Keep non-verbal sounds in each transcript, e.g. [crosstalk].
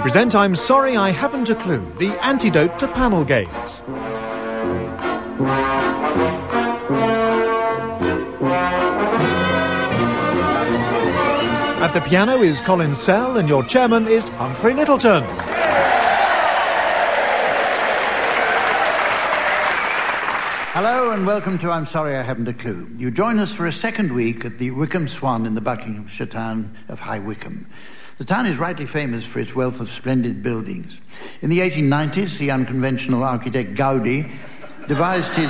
present I'm Sorry I Haven't a Clue, the antidote to panel games. At the piano is Colin Sell, and your chairman is Humphrey Lyttelton. Hello and welcome to I'm Sorry I Haven't a Clue. You join us for a second week at the Wycombe Swan in the Buckinghamshire town of High Wycombe. The town is rightly famous for its wealth of splendid buildings. In the 1890s, the unconventional architect Gaudi devised his,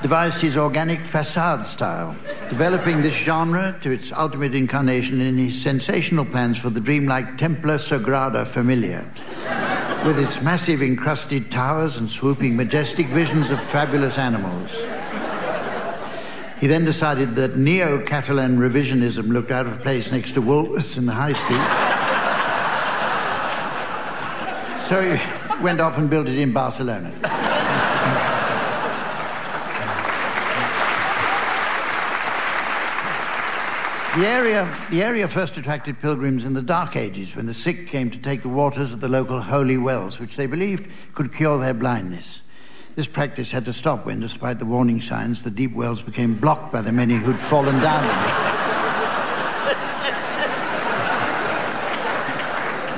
devised his organic facade style, developing this genre to its ultimate incarnation in his sensational plans for the dreamlike Templa Sagrada Familia. With its massive encrusted towers and swooping majestic visions of fabulous animals. He then decided that neo Catalan revisionism looked out of place next to Woolworths in the high street. so he went off and built it in Barcelona. The area, the area first attracted pilgrims in the Dark Ages when the sick came to take the waters of the local holy wells, which they believed could cure their blindness. This practice had to stop when, despite the warning signs, the deep wells became blocked by the many who'd fallen down them.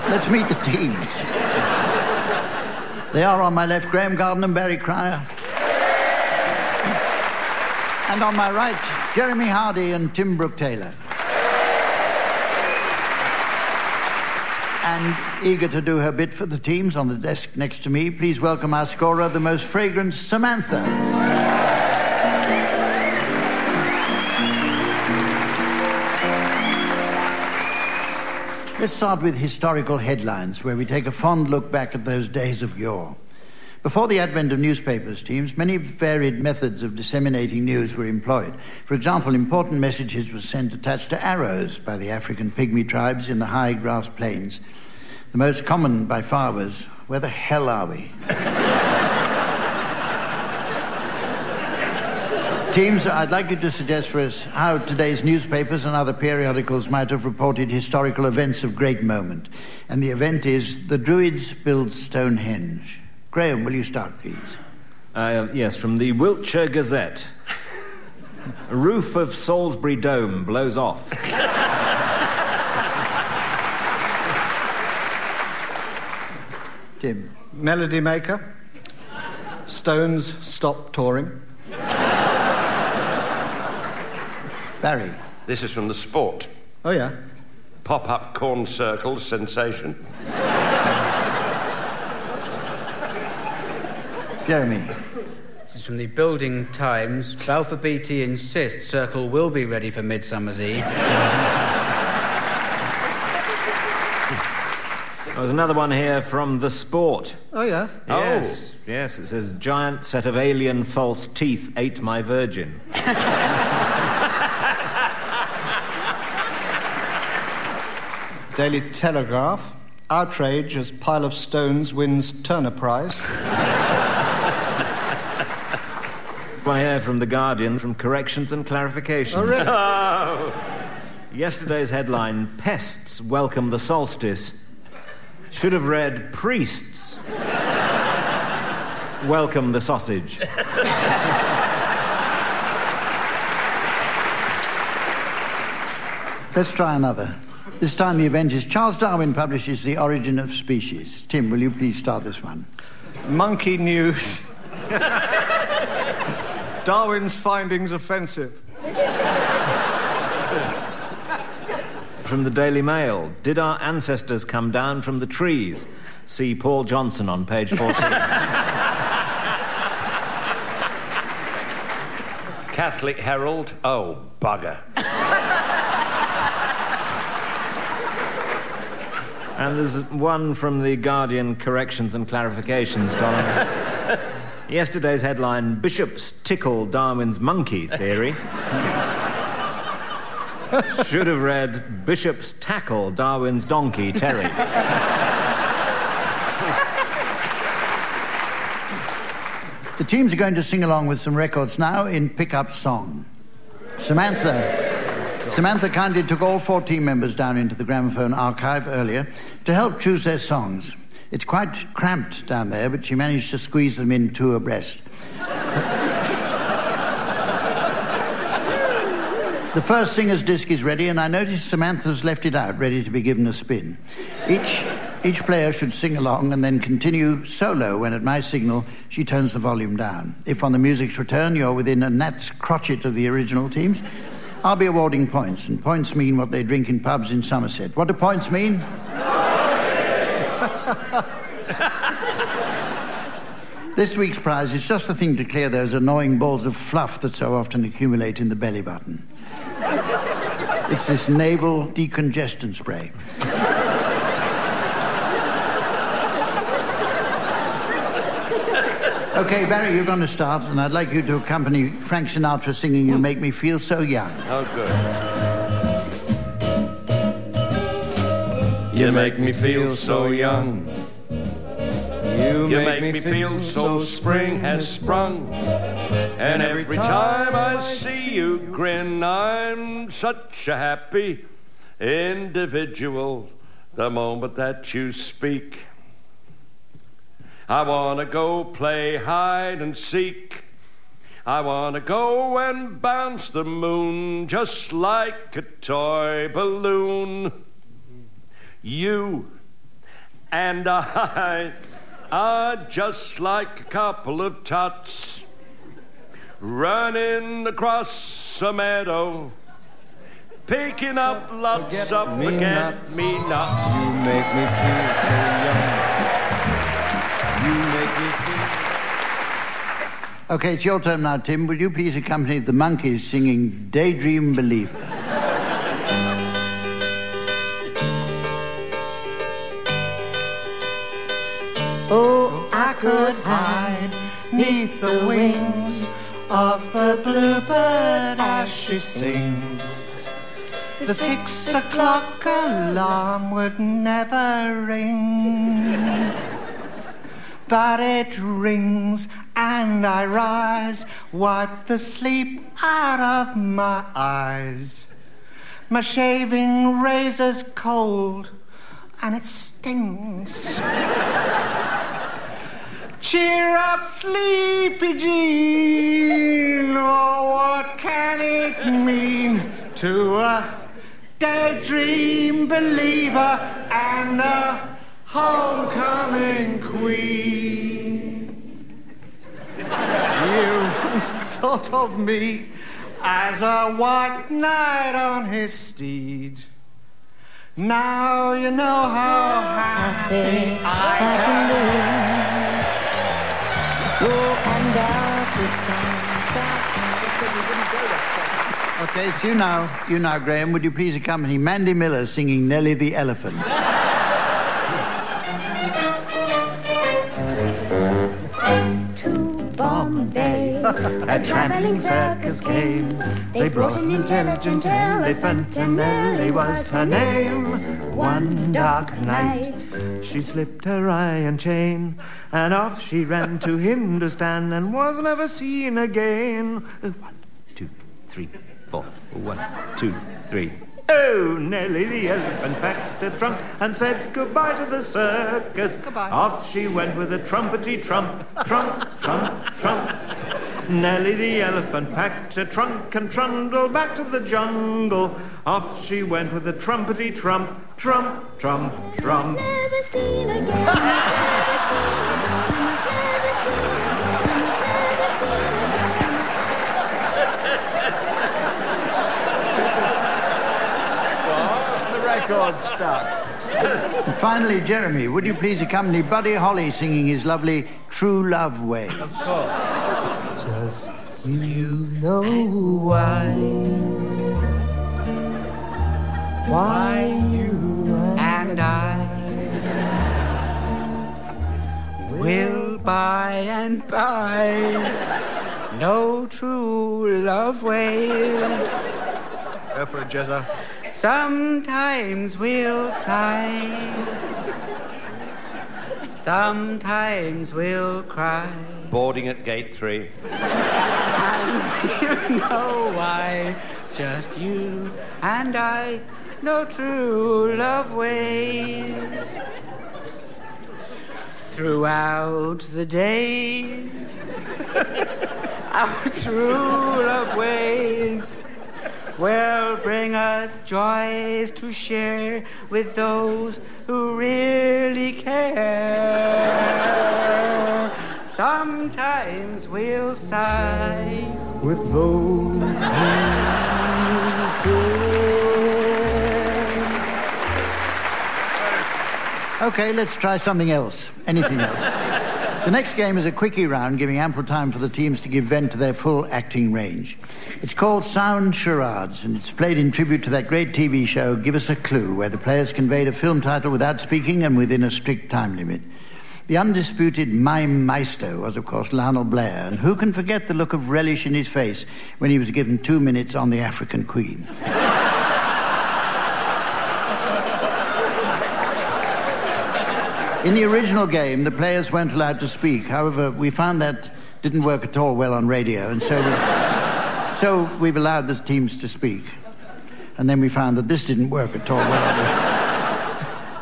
Let's meet the teams. They are on my left, Graham Garden and Barry Cryer. And on my right, Jeremy Hardy and Tim Brooke Taylor. And eager to do her bit for the teams on the desk next to me, please welcome our scorer, the most fragrant Samantha. Let's start with historical headlines, where we take a fond look back at those days of yore. Before the advent of newspapers teams, many varied methods of disseminating news were employed. For example, important messages were sent attached to arrows by the African pygmy tribes in the high grass plains. The most common by far was, Where the hell are we? [laughs] Teams, I'd like you to suggest for us how today's newspapers and other periodicals might have reported historical events of great moment. And the event is The Druids Build Stonehenge. Graham, will you start, please? Uh, yes, from the Wiltshire Gazette. Roof of Salisbury Dome blows off. Tim. Melody Maker. Stones stop touring. Barry. This is from the sport. Oh, yeah. Pop up corn circles sensation. Jeremy. This is from the Building Times. Balfour Beatty insists Circle will be ready for Midsummer's Eve. [laughs] There's another one here from the Sport. Oh, yeah. Yes, oh. yes. It says giant set of alien false teeth ate my virgin. [laughs] Daily Telegraph. Outrage as pile of stones wins Turner Prize. [laughs] One here from the Guardian from corrections and clarifications. Oh, really? [laughs] Yesterday's headline: Pests welcome the solstice. Should have read priests. Welcome the sausage. [laughs] Let's try another. This time the event is Charles Darwin publishes The Origin of Species. Tim, will you please start this one? Monkey News. [laughs] Darwin's findings offensive. From the Daily Mail: Did our ancestors come down from the trees? See Paul Johnson on page 14. [laughs] Catholic Herald. Oh, bugger. And there's one from the Guardian Corrections and Clarifications column. [laughs] Yesterday's headline Bishops tickle Darwin's monkey theory. Should have read Bishops tackle Darwin's donkey, Terry. The teams are going to sing along with some records now in pickup song. Samantha. Samantha kindly took all four team members down into the gramophone archive earlier to help choose their songs. It's quite cramped down there, but she managed to squeeze them in two abreast. the first singer's disc is ready, and I noticed Samantha's left it out, ready to be given a spin. Each, each player should sing along and then continue solo when at my signal she turns the volume down. If on the music's return you're within a gnat's crotchet of the original teams, I'll be awarding points, and points mean what they drink in pubs in Somerset. What do points mean? [laughs] this week's prize is just the thing to clear those annoying balls of fluff that so often accumulate in the belly button. It's this naval decongestant spray. Okay, Barry, you're going to start, and I'd like you to accompany Frank Sinatra singing You Make Me Feel So Young. Oh, good. You make me feel so young. You make me feel so spring has sprung. And every time I see you grin, I'm such a happy individual the moment that you speak. I want to go play hide and seek. I want to go and bounce the moon just like a toy balloon. You and I are just like a couple of tots running across a meadow, picking up lots of me forget nuts. me nuts. You make me feel so young. You make me feel. Okay, it's your turn now, Tim. Will you please accompany the Monkees singing Daydream Believer? Could hide neath the wings of the bluebird as she sings. The six o'clock alarm would never ring. But it rings and I rise, wipe the sleep out of my eyes. My shaving razor's cold and it stings. Cheer up, sleepy Jean. Oh, what can it mean to a daydream believer and a homecoming queen? You once [laughs] thought of me as a white knight on his steed. Now you know how happy I can be. Okay, it's you now. You now, Graham. Would you please accompany Mandy Miller singing Nellie the Elephant? to Bombay. A traveling circus came. They brought an intelligent elephant, and Nellie was her name. One dark night, She slipped her iron chain, and off she ran to Hindustan and was never seen again. Uh, One, two, three, four. One, two, three. Oh, Nellie the elephant packed her trunk and said goodbye to the circus. Goodbye. Off she went with a trumpety trump, trump, trump, trump. Nellie the elephant packed her trunk and trundled back to the jungle. Off she went with a trumpety trump, trump, trump, trump. never seen again. Never seen again. Never seen again. Never seen again. The record stuck. And finally, Jeremy, would you please accompany Buddy Holly singing his lovely True Love Way? Just you know why. Why you and I will by and by know true love ways. Go for it, Jezza. Sometimes we'll sigh. Sometimes we'll cry. Boarding at gate three. And [laughs] we'll know why just you and I, no true love ways. Throughout the day, [laughs] our true love ways will bring us joys to share with those who really care. Sometimes we'll sigh with those Okay, let's try something else. Anything else. the next game is a quickie round, giving ample time for the teams to give vent to their full acting range. It's called Sound Charades, and it's played in tribute to that great TV show, Give Us a Clue, where the players conveyed a film title without speaking and within a strict time limit. The undisputed mime maestro was, of course, Lionel Blair, and who can forget the look of relish in his face when he was given two minutes on the African Queen? In the original game, the players weren't allowed to speak. However, we found that didn't work at all well on radio, and so, we, so we've allowed the teams to speak. And then we found that this didn't work at all well.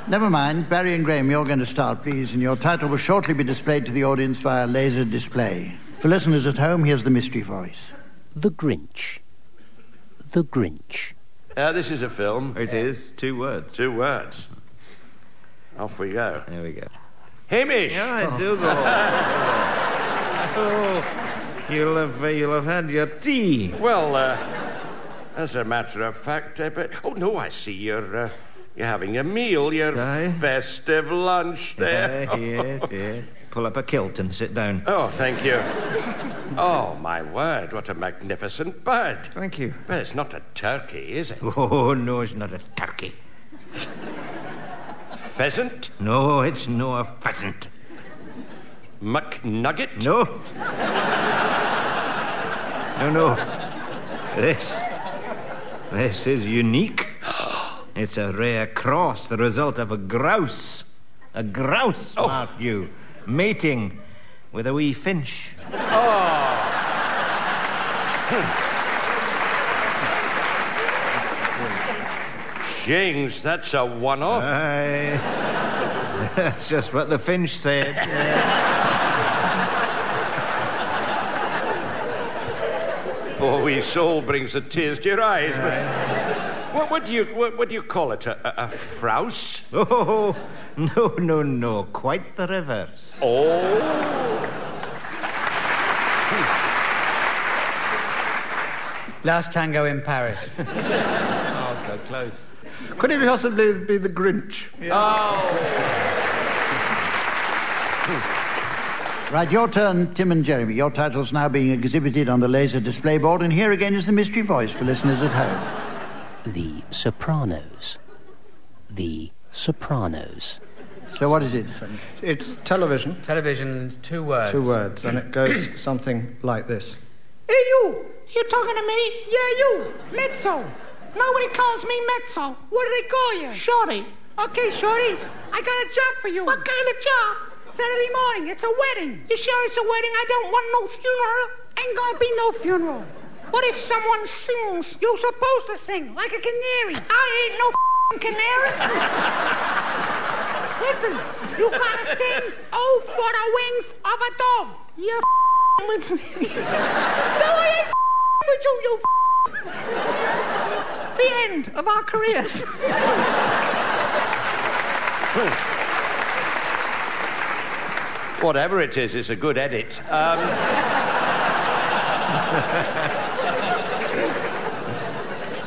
Never mind. Barry and Graham, you're going to start, please, and your title will shortly be displayed to the audience via laser display. For listeners at home, here's the mystery voice. The Grinch. The Grinch. Uh, this is a film. It is two words. Two words. Off we go. Here we go. Hamish! Yeah, I do [laughs] go. oh, you'll have, uh, you'll have had your tea. Well, uh, as a matter of fact, I bet. Oh, no, I see you're, uh, you're having a meal, your Aye. festive lunch there. Uh, yes, yes. Pull up a kilt and sit down. Oh, thank you. oh, my word, what a magnificent bird. Thank you. But it's not a turkey, is it? Oh, no, it's not a turkey. Pheasant? No, it's no a pheasant. McNugget? No. No, no. This. This is unique. It's a rare cross, the result of a grouse. A grouse, Oh. mark you, mating with a wee finch. Oh! James, that's a one off. Aye. [laughs] That's just what the finch said. [laughs] Poor wee soul brings the tears to your eyes. But what, what do you what, what do you call it? A, a, a frouse? Oh, no, no, no. Quite the reverse. Oh, Last tango in Paris. [laughs] Oh, so close. Could it possibly be the Grinch? Oh. Right, your turn, Tim and Jeremy. Your title's now being exhibited on the laser display board, and here again is the mystery voice for listeners at home. The Sopranos. The Sopranos. So, what is it? It's television, Television, two words. two words, and it goes [coughs] something like this. Hey, you! You talking to me? Yeah, you! Mezzo! Nobody calls me Mezzo. What do they call you? Shorty. Okay, Shorty. I got a job for you. What kind of job? Saturday morning. It's a wedding. You sure it's a wedding? I don't want no funeral. Ain't gonna be no funeral. What if someone sings? You're supposed to sing, like a canary. I ain't no f***ing canary. Listen, you gotta sing Oh for the Wings of a Dove. You're f***ing with me. [laughs] no, I ain't f***ing with you, you f***. The end of our careers. [laughs] whatever it is, it's a good edit. Um, [laughs]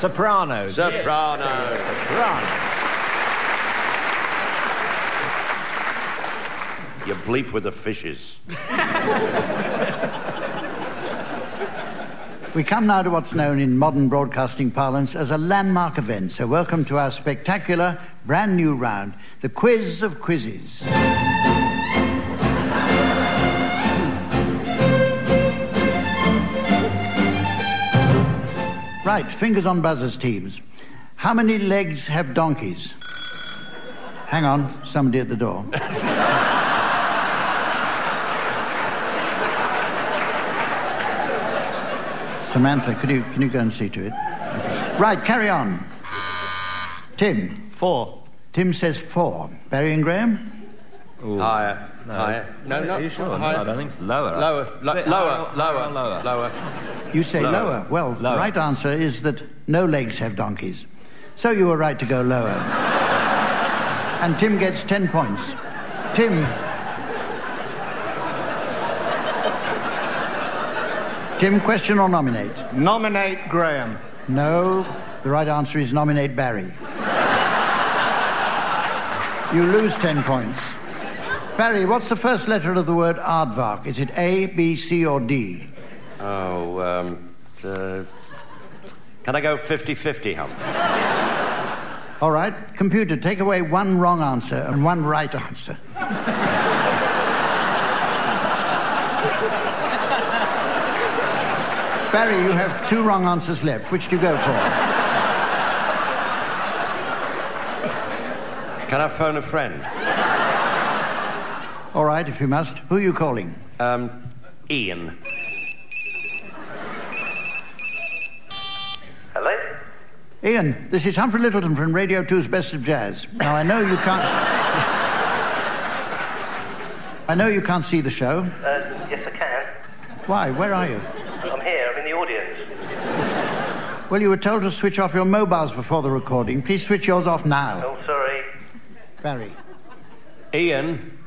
Sopranos. soprano. Sopranos. You bleep with the fishes. [laughs] We come now to what's known in modern broadcasting parlance as a landmark event. So, welcome to our spectacular, brand new round, the Quiz of Quizzes. Right, fingers on buzzers, teams. How many legs have donkeys? Hang on, somebody at the door. Samantha, could you, can you go and see to it? Okay. Right, carry on. Tim. Four. Tim says four. Barry and Graham? Higher. Higher. No, no. Are you sure? higher. No, I don't think it's lower. Lower, lo- Is it lower, higher lower, higher or lower. lower. You say lower. Lower. Well, the right answer is that no legs have donkeys. So you were right to go lower. and Tim gets 10 points. Tim. Tim, question or nominate? Nominate Graham. No. The right answer is nominate Barry. you lose 10 points. Barry, what's the first letter of the word aardvark? Is it A, B, C, or D? Oh, um, uh, can I go 50-50, Hump? All right. Computer, take away one wrong answer and one right answer. Barry, you have two wrong answers left. Which do you go for? Can I phone a friend? All right, if you must. Who are you calling? Um, Ian. Hello? Ian, this is Humphrey Lyttelton from Radio 2's Best of Jazz. Now, I know you can't. [laughs] I know you can't see the show. Uh, yes, I can. Why? Where are you? I'm here. I'm in the audience. Well, you were told to switch off your mobiles before the recording. Please switch yours off now. Oh, sorry. Barry. Ian.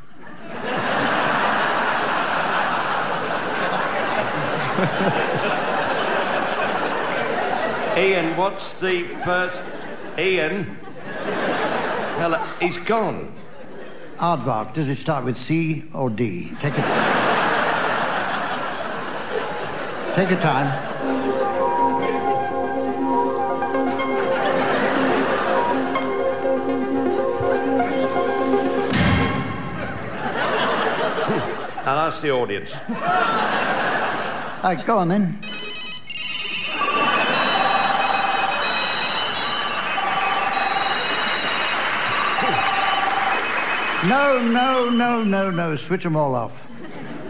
[laughs] Ian, what's the first? Ian. Hello, he's gone. Aardvark, does it start with C or D? Take it. Take your time. I'll ask the audience. All right, go on then. No, no, no, no, no. Switch them all off.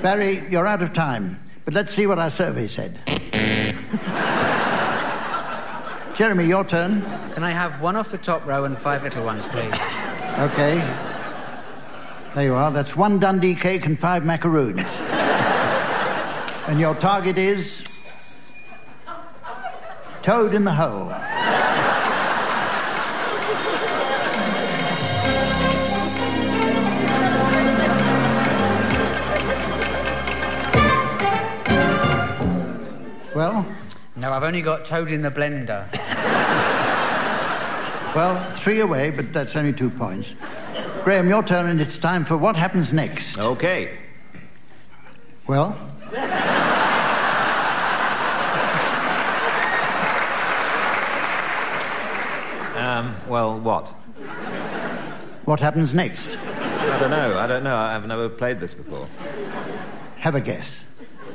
Barry, you're out of time. But let's see what our survey said. [laughs] Jeremy, your turn. Can I have one off the top row and five little ones, please? Okay. There you are. That's one Dundee cake and five macaroons. And your target is. Toad in the hole. Well, No, I've only got Toad in the blender. well, three away, but that's only two points. Graham, your turn, and it's time for what happens next. Okay. Well, Um, well, what? what happens next? I don't know. I don't know. I've never played this before. Have a guess.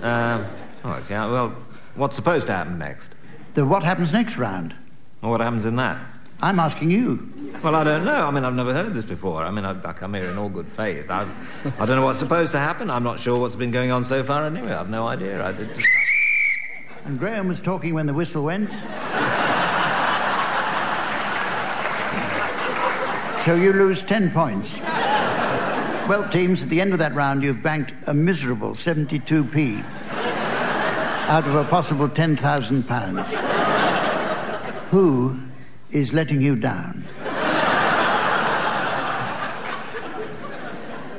Um, oh, okay. Well, what's supposed to happen next? The what happens next round. Or what happens in that? I'm asking you. Well, I don't know. I mean, I've never heard this before. I mean, I, I come here in all good faith. I, I don't know what's supposed to happen. I'm not sure what's been going on so far anyway. I've no idea. I did just... And Graham was talking when the whistle went. So you lose 10 points. Well, teams, at the end of that round, you've banked a miserable 72p out of a possible £10,000. Who is letting you down?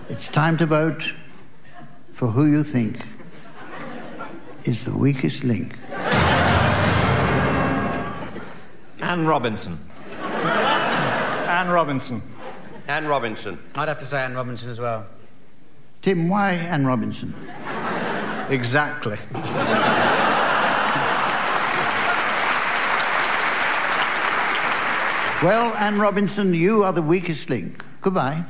It's time to vote for who you think is the weakest link. Anne Robinson. Anne Robinson. Anne Robinson. I'd have to say Anne Robinson as well. Tim, why Anne Robinson? Exactly. Well, Anne Robinson, you are the weakest link. Goodbye.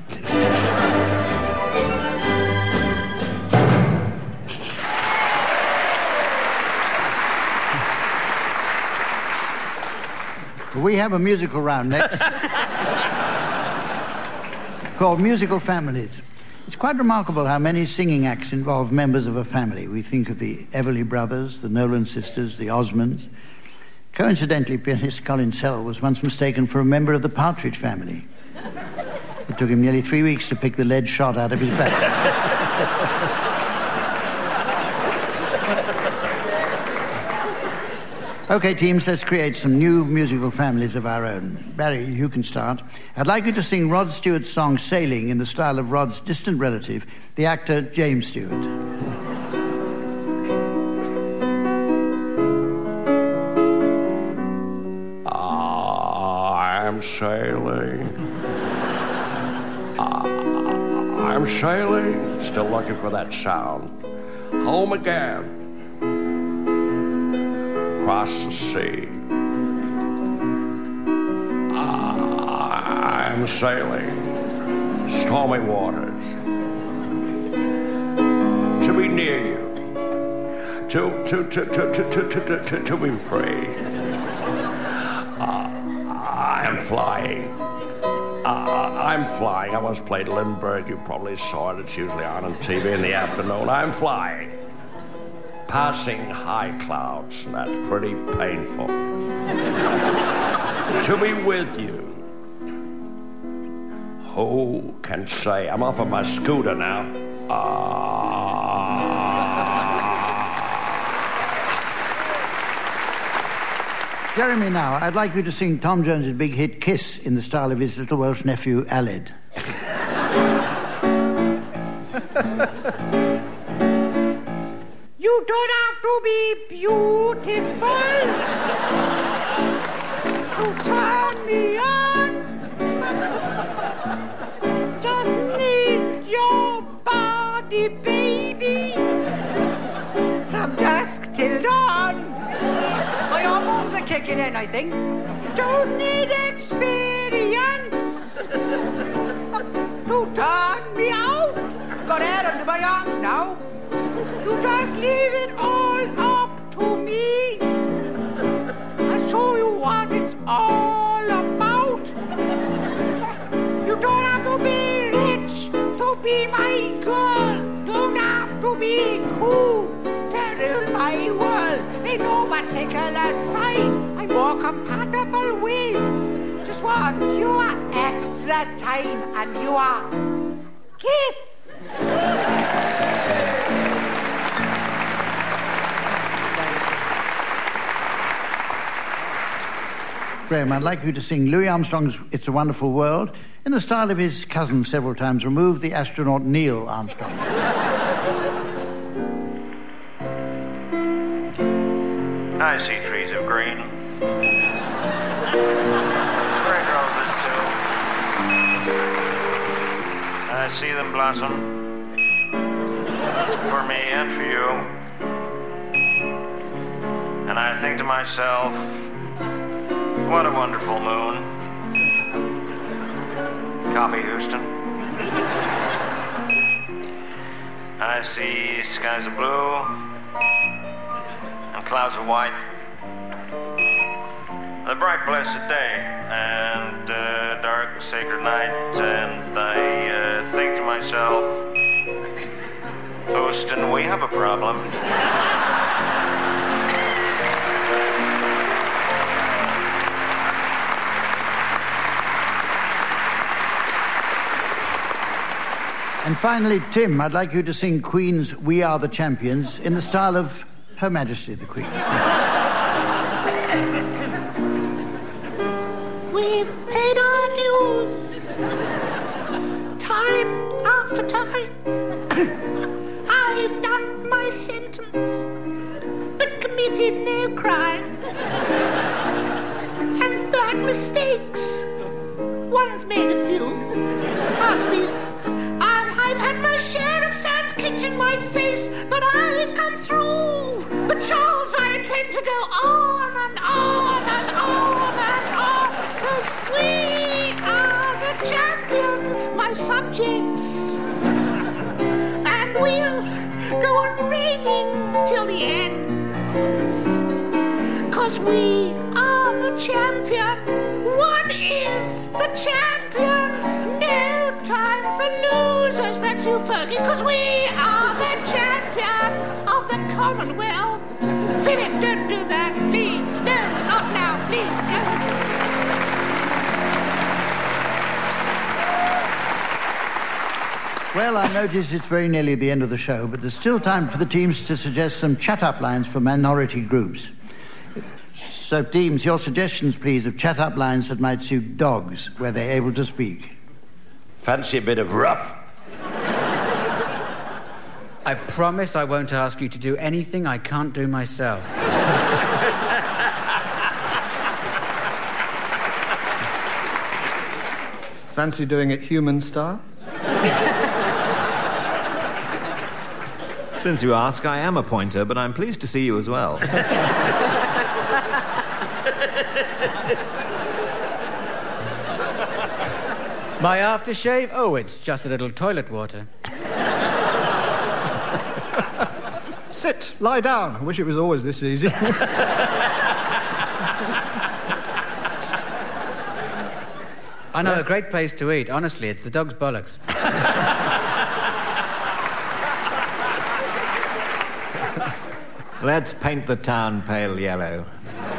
We have a musical round next [laughs] called Musical Families. It's quite remarkable how many singing acts involve members of a family. We think of the Everly Brothers, the Nolan sisters, the Osmonds. Coincidentally, pianist Colin Sell was once mistaken for a member of the Partridge family. It took him nearly three weeks to pick the lead shot out of his back. [laughs] Okay, teams, let's create some new musical families of our own. Barry, you can start. I'd like you to sing Rod Stewart's song Sailing in the style of Rod's distant relative, the actor James Stewart. Ah, I'm sailing. Ah, I'm sailing. Still looking for that sound. Home again. Across the sea. I'm sailing. Stormy waters. To be near you. To, to, to, to, to, to, to, to, to, to be free. I'm flying. Uh, I'm flying. I once played Lindbergh. You probably saw it. It's usually on on TV in the afternoon. I'm flying. Passing high clouds. That's pretty painful. [laughs] to be with you. Who can say? I'm off on my scooter now. Ah. Jeremy, now, I'd like you to sing Tom Jones's big hit Kiss in the style of his little Welsh nephew, Aled. [laughs] You don't have to be beautiful to turn me on. Just need your body, baby, from dusk till dawn. My hormones are kicking in, I think. Don't need experience to turn me out. I've Got air under my arms now. You just leave it all up to me. I'll show you what it's all about. You don't have to be rich to be my girl. Don't have to be cool to rule my world. Ain't no particular sign I'm more compatible with. Just want your extra time and your kiss. Graham, I'd like you to sing Louis Armstrong's It's a Wonderful World in the style of his cousin several times removed, the astronaut Neil Armstrong. [laughs] I see trees of green. Red roses, too. I see them blossom for me and for you. And I think to myself, what a wonderful moon. Copy, Houston. I see skies of blue and clouds of white. A bright, blessed day and uh, dark, sacred night, and I uh, think to myself, Houston, we have a problem. And finally, Tim, I'd like you to sing Queen's We Are the Champions in the style of Her Majesty the Queen. [laughs] We've paid our dues time after time. [coughs] I've done my sentence, but committed no crime. And bad mistakes, one's made a few. But me, and my share of sand kicked in my face, but I've come through. But Charles, I intend to go on and on and on and on, because we are the champions, my subjects. And we'll go on reigning till the end. Cause we are the champion. One is the champion. Time for losers. That's you, Fergie. Cause we are the champion of the Commonwealth. Philip, don't do that, please. No, not now, please. No. Well, I notice it's very nearly the end of the show, but there's still time for the teams to suggest some chat up lines for minority groups. So, teams, your suggestions, please, of chat up lines that might suit dogs where they're able to speak. Fancy a bit of rough? I promise I won't ask you to do anything I can't do myself. Fancy doing it human style? Since you ask, I am a pointer, but I'm pleased to see you as well. [laughs] My aftershave? Oh, it's just a little toilet water. Sit, lie down. I wish it was always this easy. [laughs] I know a great place to eat. Honestly, it's the dog's bollocks. Let's paint the town pale yellow.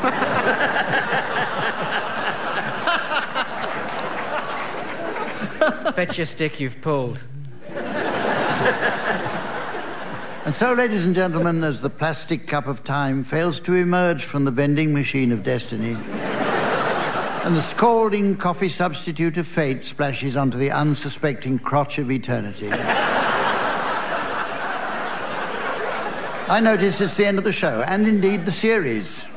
[laughs] Fetch your stick you've pulled. And so, ladies and gentlemen, as the plastic cup of time fails to emerge from the vending machine of destiny, and the scalding coffee substitute of fate splashes onto the unsuspecting crotch of eternity. I notice it's the end of the show, and indeed the series.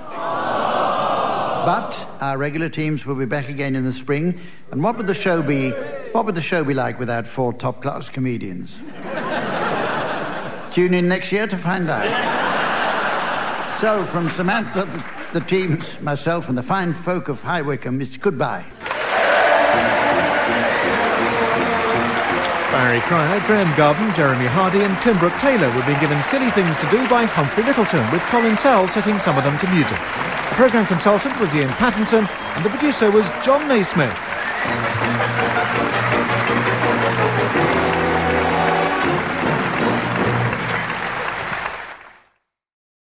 But our regular teams will be back again in the spring, and what would the show be? What would the show be like without four top-class comedians? Tune in next year to find out. So, from Samantha, the, the teams, myself, and the fine folk of High Wycombe, it's goodbye. Barry Cryer, Graham Garden, Jeremy Hardy, and Tim Brooke Taylor were being given silly things to do by Humphrey Lyttelton, with Colin Sell setting some of them to music. The programme consultant was Iain Pattinson, and the producer was Jon Naismith. Obrigado.